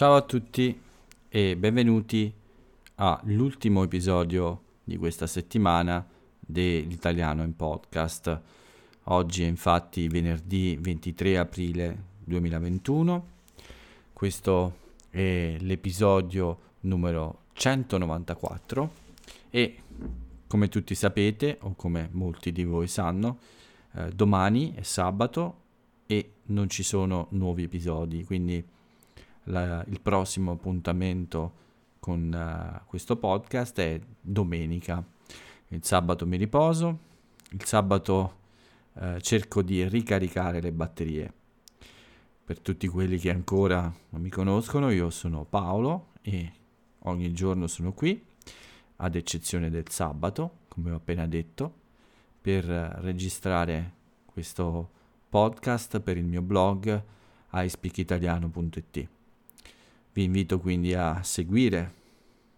Ciao a tutti e benvenuti all'ultimo episodio di questa settimana dell'Italiano in podcast. Oggi è infatti venerdì 23 aprile 2021. Questo è l'episodio numero 194 e come tutti sapete o come molti di voi sanno, eh, domani è sabato e non ci sono nuovi episodi, quindi la, il prossimo appuntamento con uh, questo podcast è domenica. Il sabato mi riposo, il sabato uh, cerco di ricaricare le batterie. Per tutti quelli che ancora non mi conoscono, io sono Paolo e ogni giorno sono qui, ad eccezione del sabato, come ho appena detto, per registrare questo podcast per il mio blog iSpeakitaliano.it. Vi invito quindi a seguire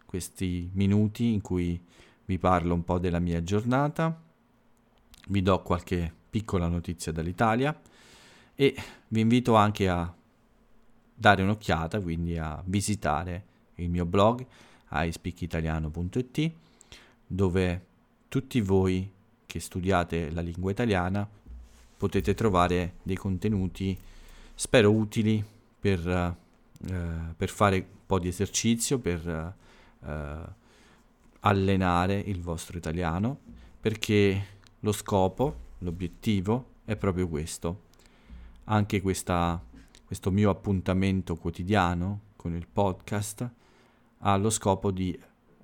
questi minuti in cui vi parlo un po' della mia giornata, vi do qualche piccola notizia dall'Italia e vi invito anche a dare un'occhiata, quindi a visitare il mio blog iSpeakitaliano.it dove tutti voi che studiate la lingua italiana potete trovare dei contenuti spero utili per, eh, per fare un po' di esercizio, per eh, allenare il vostro italiano, perché lo scopo, l'obiettivo è proprio questo. Anche questa, questo mio appuntamento quotidiano con il podcast ha lo scopo di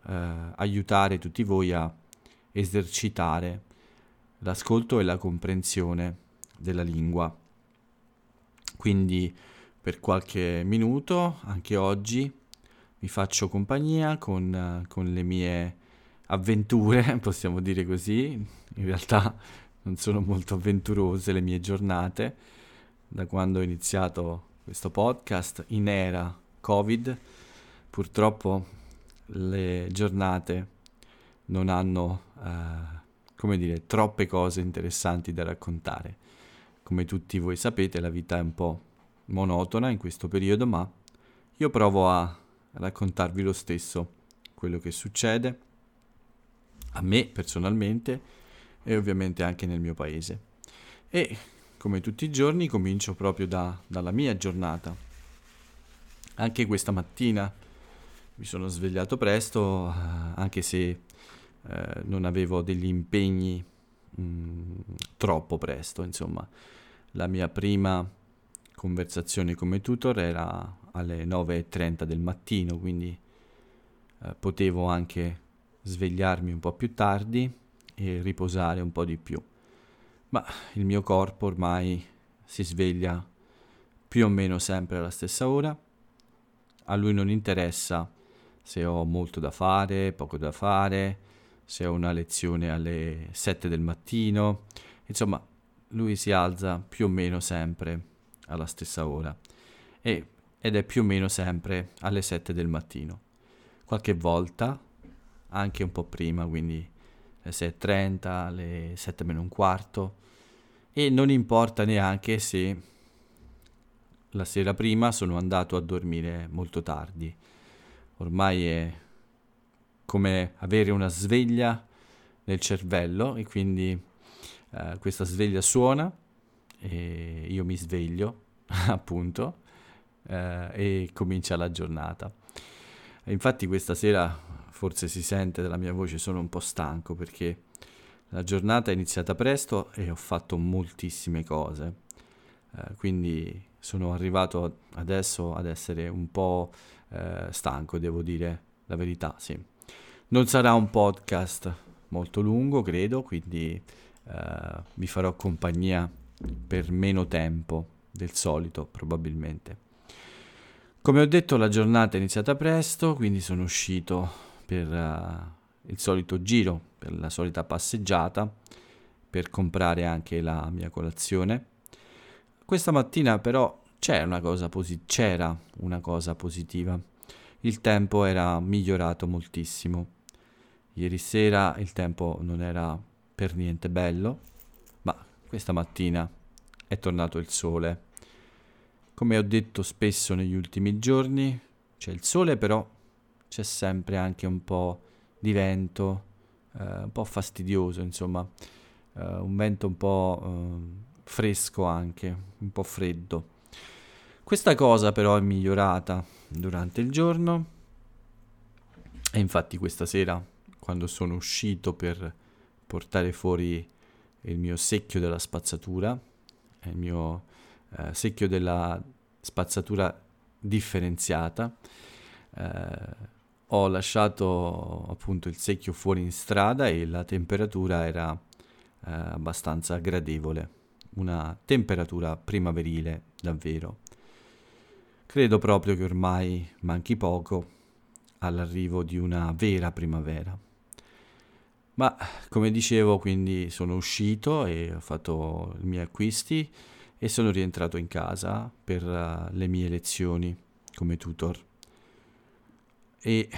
eh, aiutare tutti voi a esercitare l'ascolto e la comprensione della lingua. Quindi per qualche minuto, anche oggi, vi faccio compagnia con, con le mie avventure, possiamo dire così. In realtà non sono molto avventurose le mie giornate da quando ho iniziato questo podcast in era Covid. Purtroppo le giornate non hanno, eh, come dire, troppe cose interessanti da raccontare. Come tutti voi sapete, la vita è un po' monotona in questo periodo, ma io provo a raccontarvi lo stesso quello che succede a me personalmente e ovviamente anche nel mio paese. E come tutti i giorni comincio proprio da, dalla mia giornata. Anche questa mattina mi sono svegliato presto, eh, anche se eh, non avevo degli impegni mh, mm, troppo presto, insomma la mia prima conversazione come tutor era alle 9.30 del mattino, quindi eh, potevo anche svegliarmi un po' più tardi e riposare un po' di più. Ma il mio corpo ormai si sveglia più o meno sempre alla stessa ora. A lui non interessa se ho molto da fare, poco da fare, se ho una lezione alle 7 del mattino. Insomma, lui si alza più o meno sempre alla stessa ora e, ed è più o meno sempre alle 7 del mattino. Qualche volta anche un po' prima, quindi alle 6.30, alle 7 meno un quarto e non importa neanche se la sera prima sono andato a dormire molto tardi. Ormai è come avere una sveglia nel cervello e quindi uh, questa sveglia suona e io mi sveglio appunto uh, e comincia la giornata. Infatti questa sera forse si sente dalla mia voce sono un po' stanco perché la giornata è iniziata presto e ho fatto moltissime cose. Uh, quindi sono arrivato adesso ad essere un po' stanco, devo dire la verità, sì. Non sarà un podcast molto lungo, credo, quindi uh, vi farò compagnia per meno tempo del solito probabilmente. Come ho detto la giornata è iniziata presto, quindi sono uscito per uh, il solito giro, per la solita passeggiata, per comprare anche la mia colazione. Questa mattina però c'era una cosa, posi- c'era una cosa positiva. Il tempo era migliorato moltissimo. Ieri sera il tempo non era per niente bello, questa mattina è tornato il sole. Come ho detto spesso negli ultimi giorni, c'è il sole, però c'è sempre anche un po' di vento, eh, un po' fastidioso, insomma, eh, un vento un po' eh, fresco anche, un po' freddo. Questa cosa però è migliorata durante il giorno e infatti questa sera quando sono uscito per portare fuori il mio secchio della spazzatura, il mio eh, secchio della spazzatura differenziata, eh, ho lasciato appunto il secchio fuori in strada e la temperatura era eh, abbastanza gradevole, una temperatura primaverile davvero. Credo proprio che ormai manchi poco all'arrivo di una vera primavera. Ma come dicevo, quindi sono uscito e ho fatto i miei acquisti e sono rientrato in casa per uh, le mie lezioni come tutor. E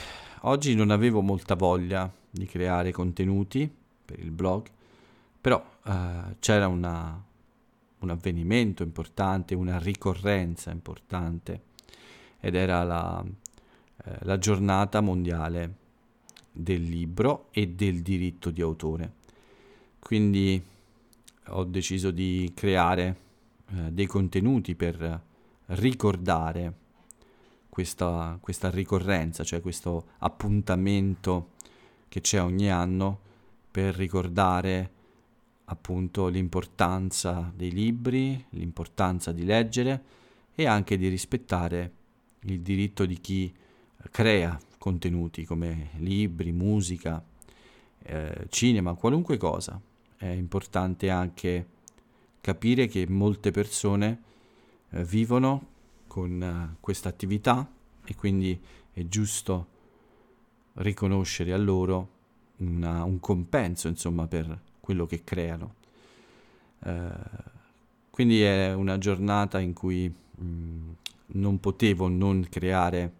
oggi non avevo molta voglia di creare contenuti per il blog, però uh, c'era una, un avvenimento importante, una ricorrenza importante ed era la, eh, la giornata mondiale del libro e del diritto di autore. Quindi ho deciso di creare eh, dei contenuti per ricordare questa, questa ricorrenza, cioè questo appuntamento che c'è ogni anno per ricordare appunto l'importanza dei libri, l'importanza di leggere e anche di rispettare il diritto di chi crea contenuti come libri, musica, eh, cinema, qualunque cosa. È importante anche capire che molte persone eh, vivono con uh, questa attività e quindi è giusto riconoscere a loro una, un compenso insomma per quello che creano. Uh, quindi è una giornata in cui mh, mm, non potevo non creare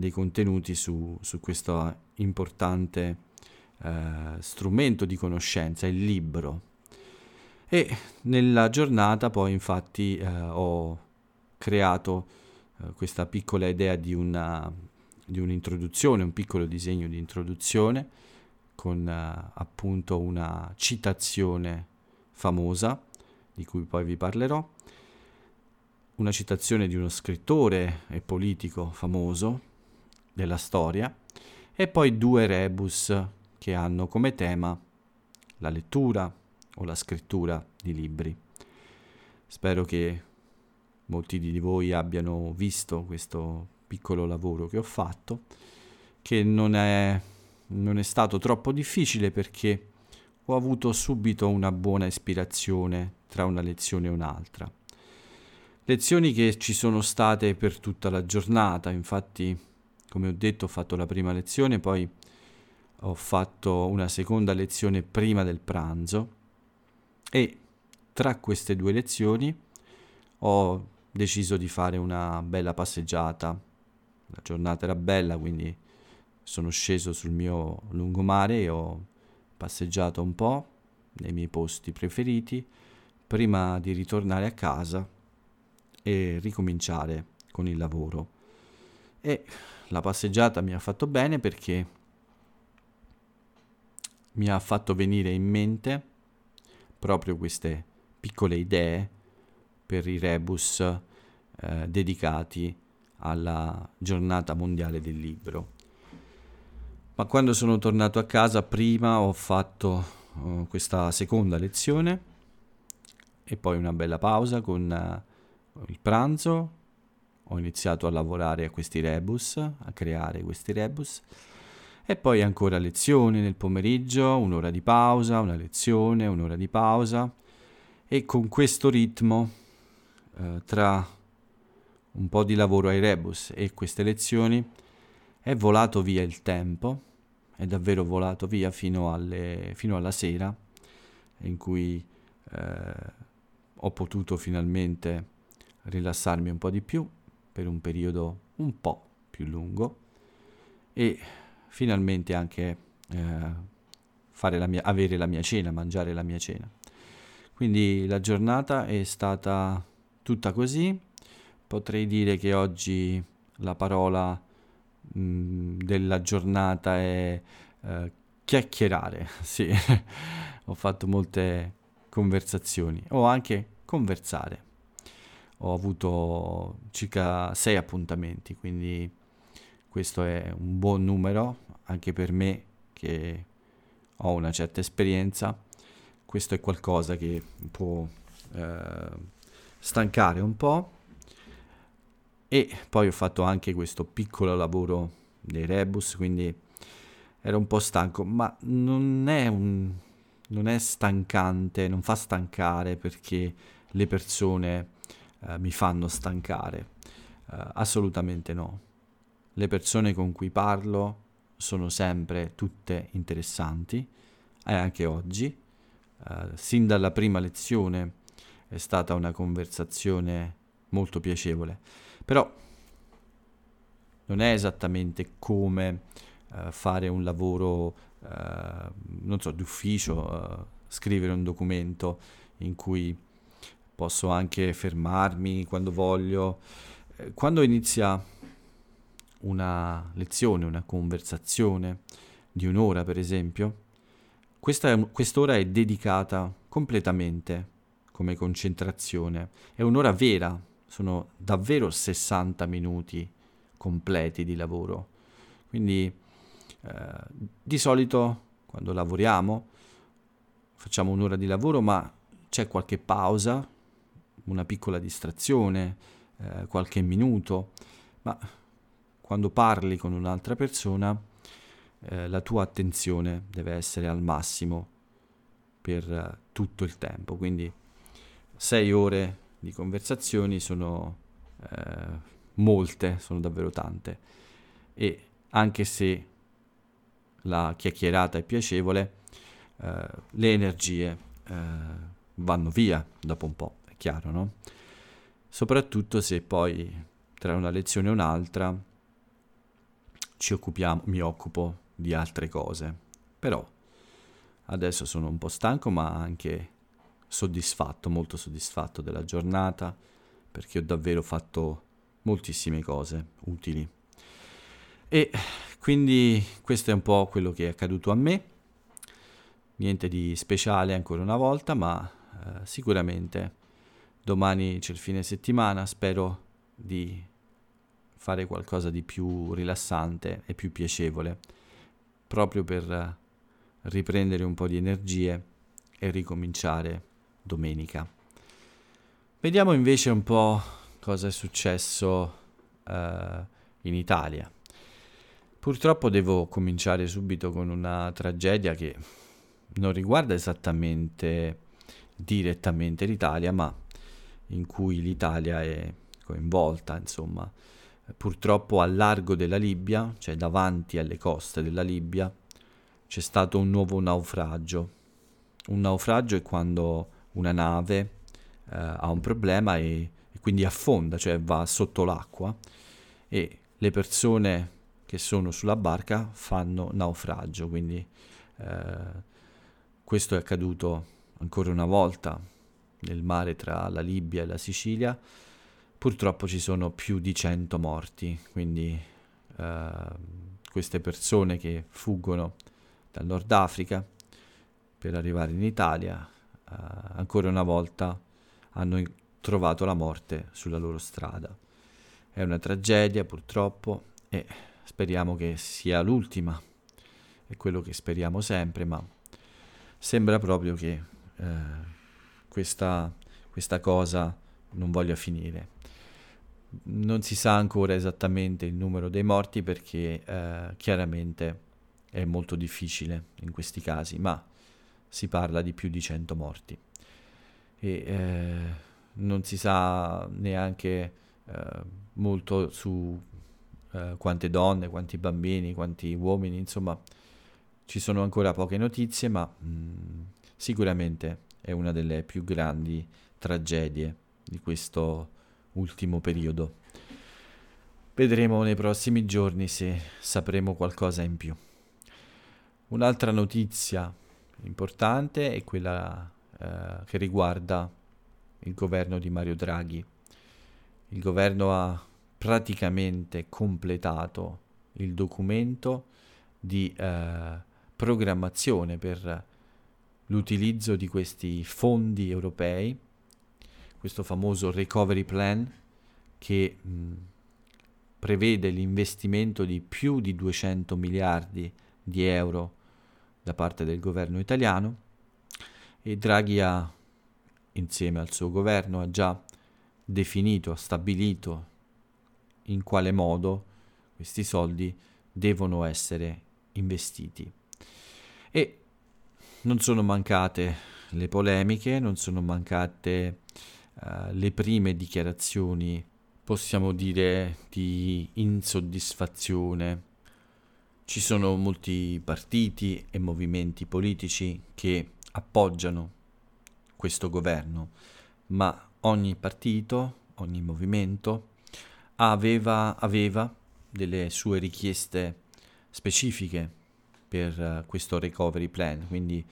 dei contenuti su, su questo importante uh, strumento di conoscenza, il libro. E nella giornata poi infatti ho creato eh, questa piccola idea di, una, di un'introduzione, un piccolo disegno di introduzione con eh, appunto una citazione famosa di cui poi vi parlerò, una citazione di uno scrittore e politico famoso della storia e poi due rebus che hanno come tema la lettura o la scrittura di libri. Spero che molti di voi abbiano visto questo piccolo lavoro che ho fatto, che non è, non è stato troppo difficile perché ho avuto subito una buona ispirazione tra una lezione e un'altra. Lezioni che ci sono state per tutta la giornata, infatti come ho detto ho fatto la prima lezione, poi ho fatto una seconda lezione prima del pranzo e tra queste due lezioni ho deciso di fare una bella passeggiata. La giornata era bella, quindi sono sceso sul mio lungomare e ho passeggiato un po' nei miei posti preferiti prima di ritornare a casa e ricominciare con il lavoro. E la passeggiata mi ha fatto bene perché mi ha fatto venire in mente proprio queste piccole idee per i rebus eh, dedicati alla giornata mondiale del libro. Ma quando sono tornato a casa prima ho fatto uh, questa seconda lezione e poi una bella pausa con uh, il pranzo. Ho iniziato a lavorare a questi rebus, a creare questi rebus. E poi ancora lezioni nel pomeriggio, un'ora di pausa, una lezione, un'ora di pausa. E con questo ritmo eh, tra un po' di lavoro ai rebus e queste lezioni è volato via il tempo, è davvero volato via fino, alle, fino alla sera in cui eh, ho potuto finalmente rilassarmi un po' di più per un periodo un po' più lungo e finalmente anche eh, la mia, avere la mia cena, mangiare la mia cena. Quindi la giornata è stata tutta così. Potrei dire che oggi la parola mh, della giornata è uh, chiacchierare, sì, ho fatto molte conversazioni, o anche conversare. Ho avuto circa sei appuntamenti, quindi questo è un buon numero anche per me che ho una certa esperienza. Questo è qualcosa che può eh, stancare un po'. E poi ho fatto anche questo piccolo lavoro dei rebus, quindi ero un po' stanco, ma non è, un, non è stancante, non fa stancare perché le persone eh, mi fanno stancare. Eh, assolutamente no. Le persone con cui parlo sono sempre tutte interessanti, e anche oggi. Eh, sin dalla prima lezione è stata una conversazione molto piacevole, però non è esattamente come uh, fare un lavoro, uh, non so, d'ufficio, uh, scrivere un documento in cui posso anche fermarmi quando voglio. Quando inizia una lezione, una conversazione di un'ora, per esempio, questa quest'ora è dedicata completamente come concentrazione. È un'ora vera, sono davvero 60 minuti completi di lavoro. Quindi eh, di solito quando lavoriamo facciamo un'ora di lavoro, ma c'è qualche pausa, una piccola distrazione, eh, qualche minuto, ma quando parli con un'altra persona eh, la tua attenzione deve essere al massimo per eh, tutto il tempo. Quindi sei ore di conversazioni sono eh, molte, sono davvero tante. E anche se la chiacchierata è piacevole, eh, le energie eh, vanno via dopo un po', chiaro, no? Soprattutto se poi tra una lezione e un'altra ci occupiamo, mi occupo di altre cose. Però adesso sono un po' stanco, ma anche soddisfatto, molto soddisfatto della giornata perché ho davvero fatto moltissime cose utili. E quindi questo è un po' quello che è accaduto a me. Niente di speciale ancora una volta, ma eh, sicuramente domani c'è il fine settimana, spero di fare qualcosa di più rilassante e più piacevole, proprio per riprendere un po' di energie e ricominciare domenica. Vediamo invece un po' cosa è successo uh, in Italia. Purtroppo devo cominciare subito con una tragedia che non riguarda esattamente direttamente l'Italia, ma in cui l'Italia è coinvolta, insomma. Purtroppo al largo della Libia, cioè davanti alle coste della Libia, c'è stato un nuovo naufragio. Un naufragio è quando una nave eh, ha un problema e, e, quindi affonda, cioè va sotto l'acqua e le persone che sono sulla barca fanno naufragio, quindi eh, questo è accaduto ancora una volta nel mare tra la Libia e la Sicilia. Purtroppo ci sono più di 100 morti, quindi eh, queste persone che fuggono dal Nord Africa per arrivare in Italia uh, ancora una volta hanno trovato la morte sulla loro strada. È una tragedia purtroppo e speriamo che sia l'ultima, è quello che speriamo sempre, ma sembra proprio che uh, questa, questa cosa non voglia finire. Non si sa ancora esattamente il numero dei morti perché uh, chiaramente è molto difficile in questi casi, ma si parla di più di 100 morti. E eh, non si sa neanche eh, molto su eh, quante donne, quanti bambini, quanti uomini, insomma ci sono ancora poche notizie, ma mh, mm, sicuramente è una delle più grandi tragedie di questo ultimo periodo. Vedremo nei prossimi giorni se sapremo qualcosa in più. Un'altra notizia importante è quella eh, che riguarda il governo di Mario Draghi. Il governo ha praticamente completato il documento di eh, programmazione per l'utilizzo di questi fondi europei, questo famoso recovery plan che mh, prevede l'investimento di più di 200 miliardi di euro da parte del governo italiano e Draghi ha, insieme al suo governo, ha già definito, ha stabilito in quale modo questi soldi devono essere investiti. E non sono mancate le polemiche, non sono mancate uh, le prime dichiarazioni, possiamo dire, di insoddisfazione. Ci sono molti partiti e movimenti politici che appoggiano questo governo, ma ogni partito, ogni movimento aveva, aveva delle sue richieste specifiche per uh, questo recovery plan, quindi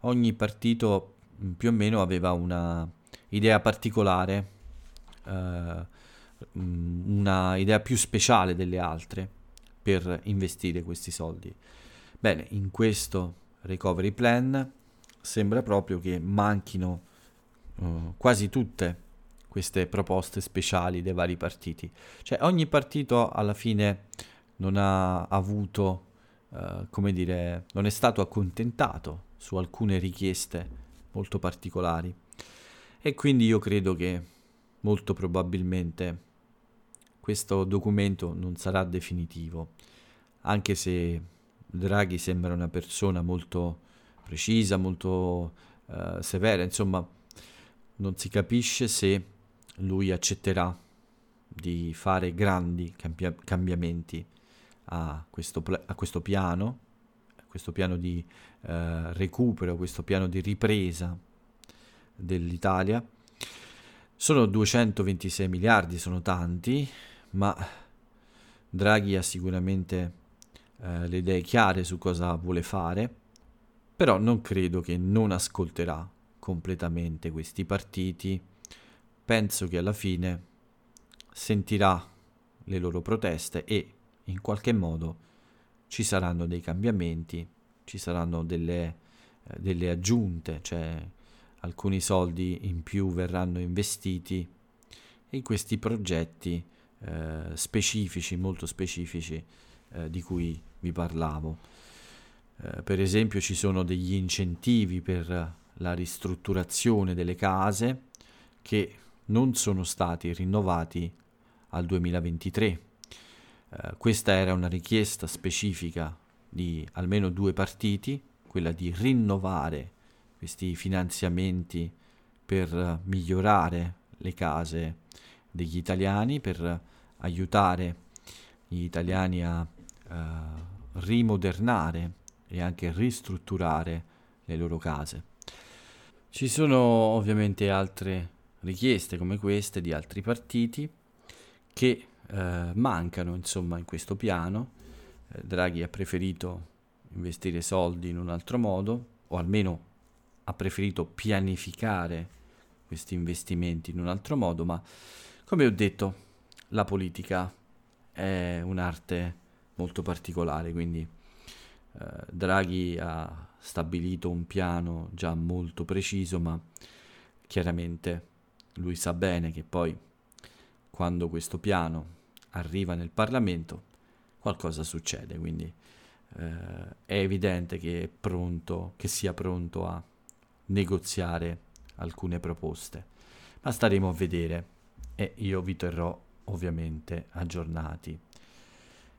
ogni partito mm, più o meno aveva una idea particolare, uh, una idea più speciale delle altre per investire questi soldi. Bene, in questo recovery plan sembra proprio che manchino uh, quasi tutte queste proposte speciali dei vari partiti. Cioè ogni partito alla fine non ha avuto eh, come dire, non è stato accontentato su alcune richieste molto particolari. E quindi io credo che molto probabilmente questo documento non sarà definitivo, anche se Draghi sembra una persona molto precisa, molto uh, severa, insomma non si capisce se lui accetterà di fare grandi cambia- cambiamenti a questo, a questo piano, a questo piano di eh, recupero, questo piano di ripresa dell'Italia. Sono 226 miliardi, sono tanti, ma Draghi ha sicuramente eh, le idee chiare su cosa vuole fare, però non credo che non ascolterà completamente questi partiti. Penso che alla fine sentirà le loro proteste e in qualche modo ci saranno dei cambiamenti, ci saranno delle, eh, delle aggiunte, cioè alcuni soldi in più verranno investiti in questi progetti eh, specifici, molto specifici, eh, di cui vi parlavo. Eh, per esempio ci sono degli incentivi per la ristrutturazione delle case che non sono stati rinnovati al 2023 eh, questa era una richiesta specifica di almeno due partiti, quella di rinnovare questi finanziamenti per migliorare le case degli italiani, per aiutare gli italiani a uh, rimodernare e anche ristrutturare le loro case. Ci sono ovviamente altre richieste come queste di altri partiti che eh, mancano insomma in questo piano. Eh, Draghi ha preferito investire soldi in un altro modo, o almeno ha preferito pianificare questi investimenti in un altro modo, ma come ho detto, la politica è un'arte molto particolare, quindi eh, Draghi ha stabilito un piano già molto preciso, ma chiaramente lui sa bene che poi quando questo piano arriva nel Parlamento, qualcosa succede, quindi eh, è evidente che, è pronto, che sia pronto a negoziare alcune proposte, ma staremo a vedere e io vi terrò ovviamente aggiornati.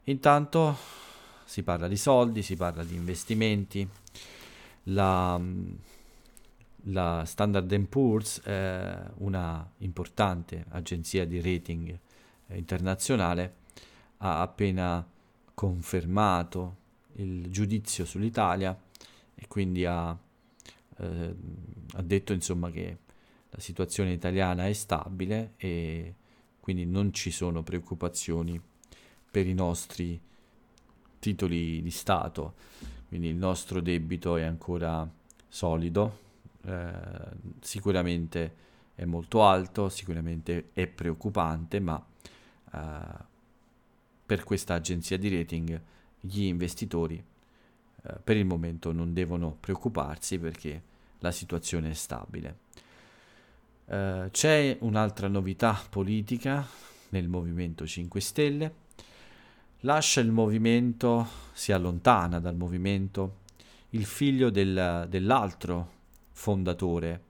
Intanto si parla di soldi, si parla di investimenti, la, la Standard Poor's è una importante agenzia di rating internazionale ha appena confermato il giudizio sull'Italia e quindi ha, eh, ha detto insomma che la situazione italiana è stabile e quindi non ci sono preoccupazioni per i nostri titoli di Stato, quindi il nostro debito è ancora solido, eh, sicuramente è molto alto, sicuramente è preoccupante, ma per questa agenzia di rating gli investitori eh, per il momento non devono preoccuparsi perché la situazione è stabile. Uh, c'è un'altra novità politica nel Movimento 5 Stelle. Lascia il movimento, si allontana dal movimento, il figlio del, dell'altro fondatore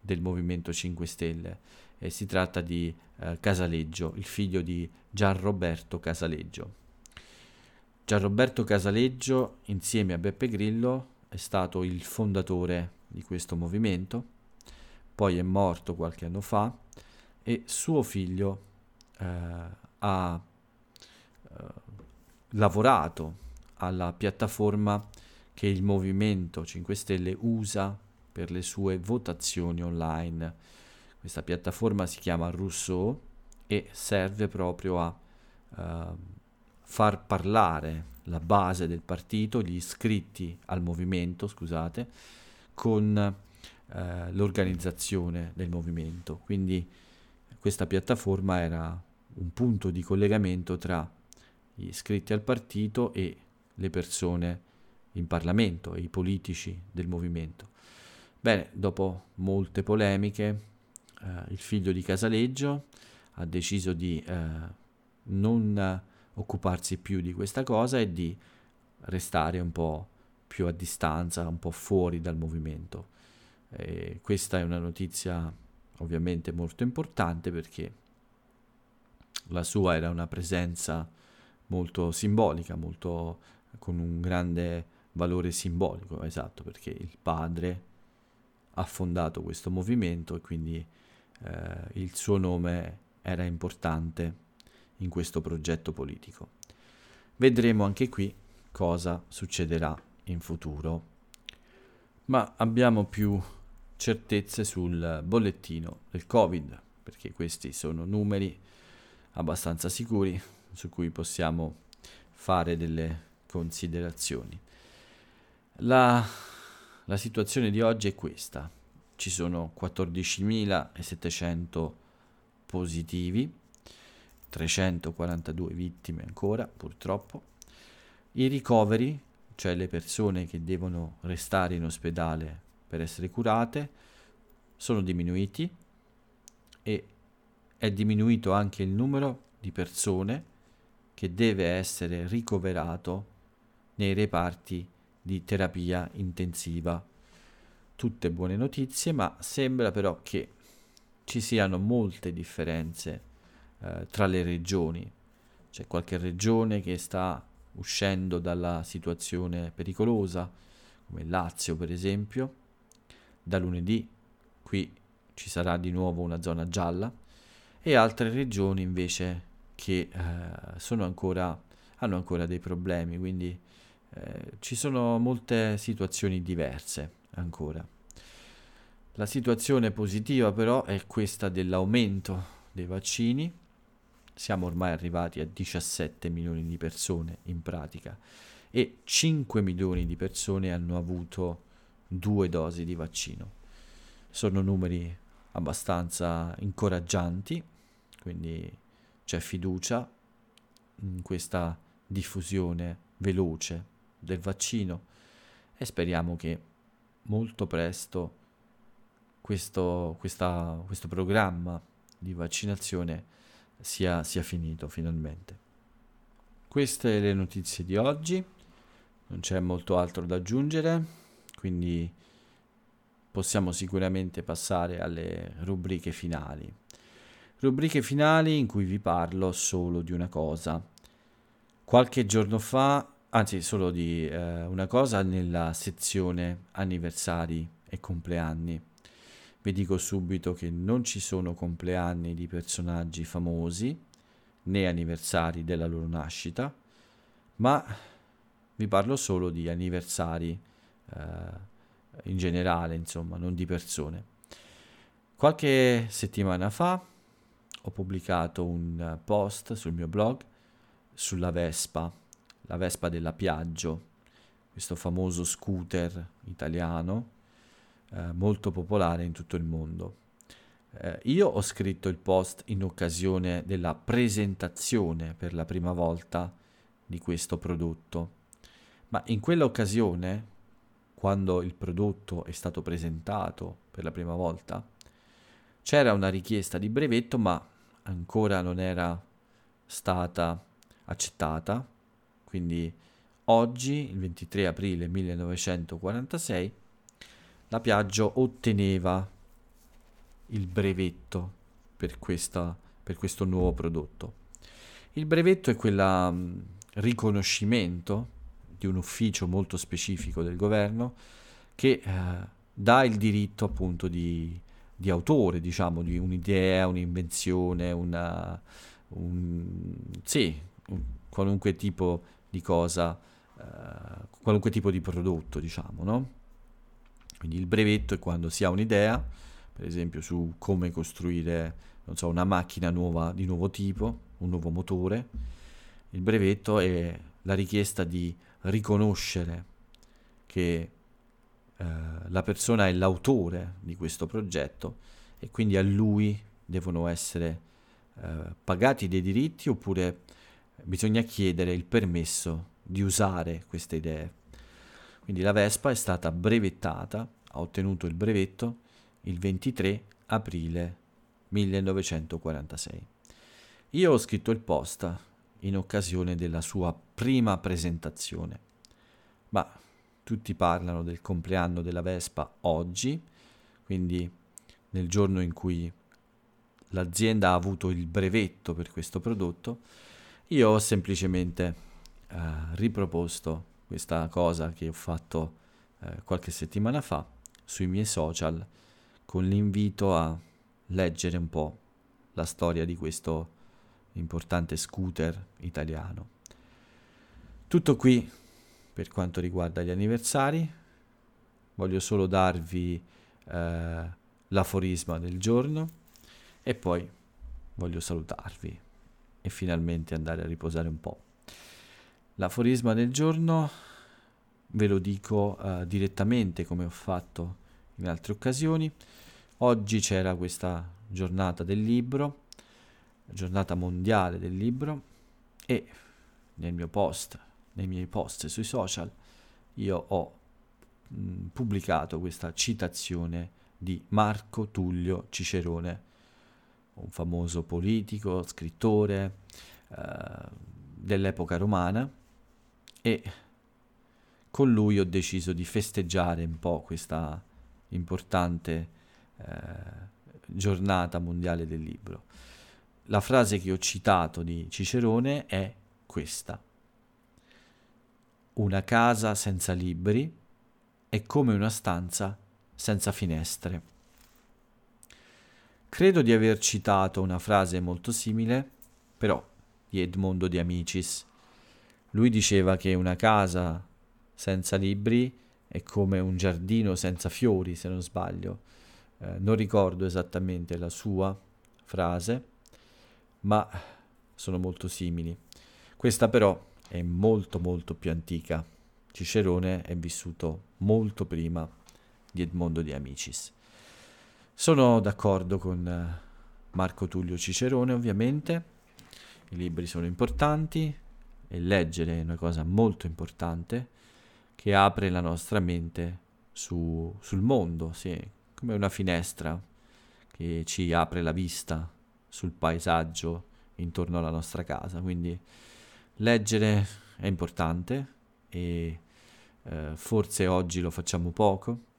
del Movimento 5 Stelle. E si tratta di uh, Casaleggio, il figlio di Gianroberto Casaleggio. Gianroberto Casaleggio, insieme a Beppe Grillo, è stato il fondatore di questo movimento, poi è morto qualche anno fa e suo figlio eh, ha eh, lavorato alla piattaforma che il Movimento 5 Stelle usa per le sue votazioni online. Questa piattaforma si chiama Rousseau e serve proprio a uh, far parlare la base del partito, gli iscritti al movimento, scusate, con eh, l'organizzazione del movimento. Quindi questa piattaforma era un punto di collegamento tra gli iscritti al partito e le persone in Parlamento i politici del movimento. Bene, dopo molte polemiche, eh, il figlio di Casaleggio ha deciso di eh, non occuparsi più di questa cosa e di restare un po' più a distanza, un po' fuori dal movimento. E questa è una notizia ovviamente molto importante perché la sua era una presenza molto simbolica, molto con un grande valore simbolico, esatto, perché il padre ha fondato questo movimento e quindi eh, il suo nome era importante in questo progetto politico. Vedremo anche qui cosa succederà in futuro. Ma abbiamo più certezze sul bollettino del Covid, perché questi sono numeri abbastanza sicuri su cui possiamo fare delle considerazioni. La, la situazione di oggi è questa. Ci sono 14.700 positivi, 342 vittime ancora, purtroppo. I ricoveri, cioè le persone che devono restare in ospedale per essere curate, sono diminuiti e è diminuito anche il numero di persone che deve essere ricoverato nei reparti di terapia intensiva. Tutte buone notizie, ma sembra però che ci siano molte differenze eh, tra le regioni. C'è qualche regione che sta uscendo dalla situazione pericolosa, come il Lazio per esempio. Da lunedì qui ci sarà di nuovo una zona gialla e altre regioni invece che eh, ancora, hanno ancora dei problemi, quindi eh, ci sono molte situazioni diverse ancora. La situazione positiva però è questa dell'aumento dei vaccini siamo ormai arrivati a 17 milioni di persone in pratica e 5 milioni di persone hanno avuto due dosi di vaccino. Sono numeri abbastanza incoraggianti, quindi c'è fiducia in questa diffusione veloce del vaccino e speriamo che molto presto questo, questa, questo programma di vaccinazione sia, sia finito finalmente. Queste le notizie di oggi, non c'è molto altro da aggiungere, quindi possiamo sicuramente passare alle rubriche finali. Rubriche finali in cui vi parlo solo di una cosa. Qualche giorno fa, anzi solo di eh, una cosa nella sezione anniversari e compleanni. Vi dico subito che non ci sono compleanni di personaggi famosi né anniversari della loro nascita, ma vi parlo solo di anniversari eh, in generale, insomma, non di persone. Qualche settimana fa ho pubblicato un post sul mio blog sulla Vespa, la Vespa della Piaggio, questo famoso scooter italiano eh, molto popolare in tutto il mondo. Eh, io ho scritto il post in occasione della presentazione per la prima volta di questo prodotto, ma in quella occasione, quando il prodotto è stato presentato per la prima volta, c'era una richiesta di brevetto, ma ancora non era stata accettata, quindi oggi, il 23 aprile 1946, la Piaggio otteneva il brevetto per, questa, per questo nuovo prodotto. Il brevetto è quel mm, riconoscimento di un ufficio molto specifico del governo che eh, dà il diritto appunto di, di, autore, diciamo, di un'idea, un'invenzione, una, un, sì, un, qualunque tipo di cosa, eh, qualunque tipo di prodotto, diciamo, no? Quindi il brevetto è quando si ha un'idea, per esempio su come costruire, non so, una macchina nuova di nuovo tipo, un nuovo motore. Il brevetto è la richiesta di riconoscere che eh, la persona è l'autore di questo progetto e quindi a lui devono essere eh, pagati dei diritti oppure bisogna chiedere il permesso di usare queste idee. Quindi la Vespa è stata brevettata, ha ottenuto il brevetto il 23 aprile 1946. Io ho scritto il post in occasione della sua prima presentazione, ma tutti parlano del compleanno della Vespa oggi, quindi nel giorno in cui l'azienda ha avuto il brevetto per questo prodotto, io ho semplicemente eh, riproposto questa cosa che ho fatto eh, qualche settimana fa sui miei social con l'invito a leggere un po' la storia di questo importante scooter italiano. Tutto qui per quanto riguarda gli anniversari. Voglio solo darvi eh, l'aforisma del giorno e poi voglio salutarvi e finalmente andare a riposare un po'. L'aforisma del giorno ve lo dico eh, direttamente come ho fatto in altre occasioni. Oggi c'era questa giornata del libro, giornata mondiale del libro e nel mio post, nei miei post sui social, io ho mh, pubblicato questa citazione di Marco Tullio Cicerone, un famoso politico, scrittore eh, dell'epoca romana e con lui ho deciso di festeggiare un po' questa importante eh, giornata mondiale del libro. La frase che ho citato di Cicerone è questa. Una casa senza libri è come una stanza senza finestre. Credo di aver citato una frase molto simile, però, di Edmondo de Amicis. Lui diceva che una casa senza libri è come un giardino senza fiori, se non sbaglio. Eh, non ricordo esattamente la sua frase, ma sono molto simili. Questa però è molto molto più antica. Cicerone è vissuto molto prima di Edmondo de Amicis. Sono d'accordo con eh, Marco Tullio Cicerone, ovviamente. I libri sono importanti e leggere è una cosa molto importante che apre la nostra mente su, sul mondo, sì, come una finestra che ci apre la vista sul paesaggio intorno alla nostra casa. Quindi leggere è importante e eh, forse oggi lo facciamo poco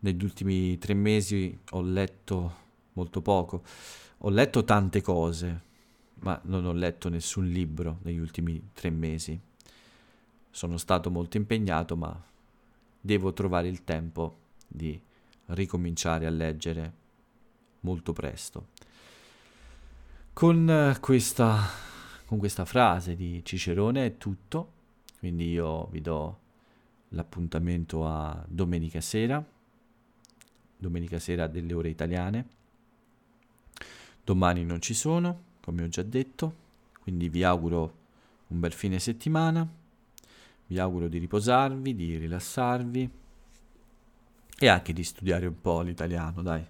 negli ultimi tre mesi ho letto molto poco. Ho letto tante cose, ma non ho letto nessun libro negli ultimi tre mesi. Sono stato molto impegnato, ma devo trovare il tempo di ricominciare a leggere molto presto. Con questa, con questa frase di Cicerone è tutto, quindi io vi do l'appuntamento a domenica sera domenica sera delle ore italiane. Domani non ci sono, come ho già detto, quindi vi auguro un bel fine settimana, vi auguro di riposarvi, di rilassarvi e anche di studiare un po' l'italiano, dai.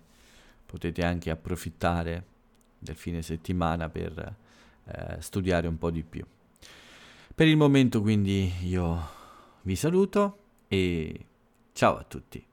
potete anche approfittare del fine settimana per eh, studiare un po' di più. Per il momento quindi io vi saluto e ciao a tutti.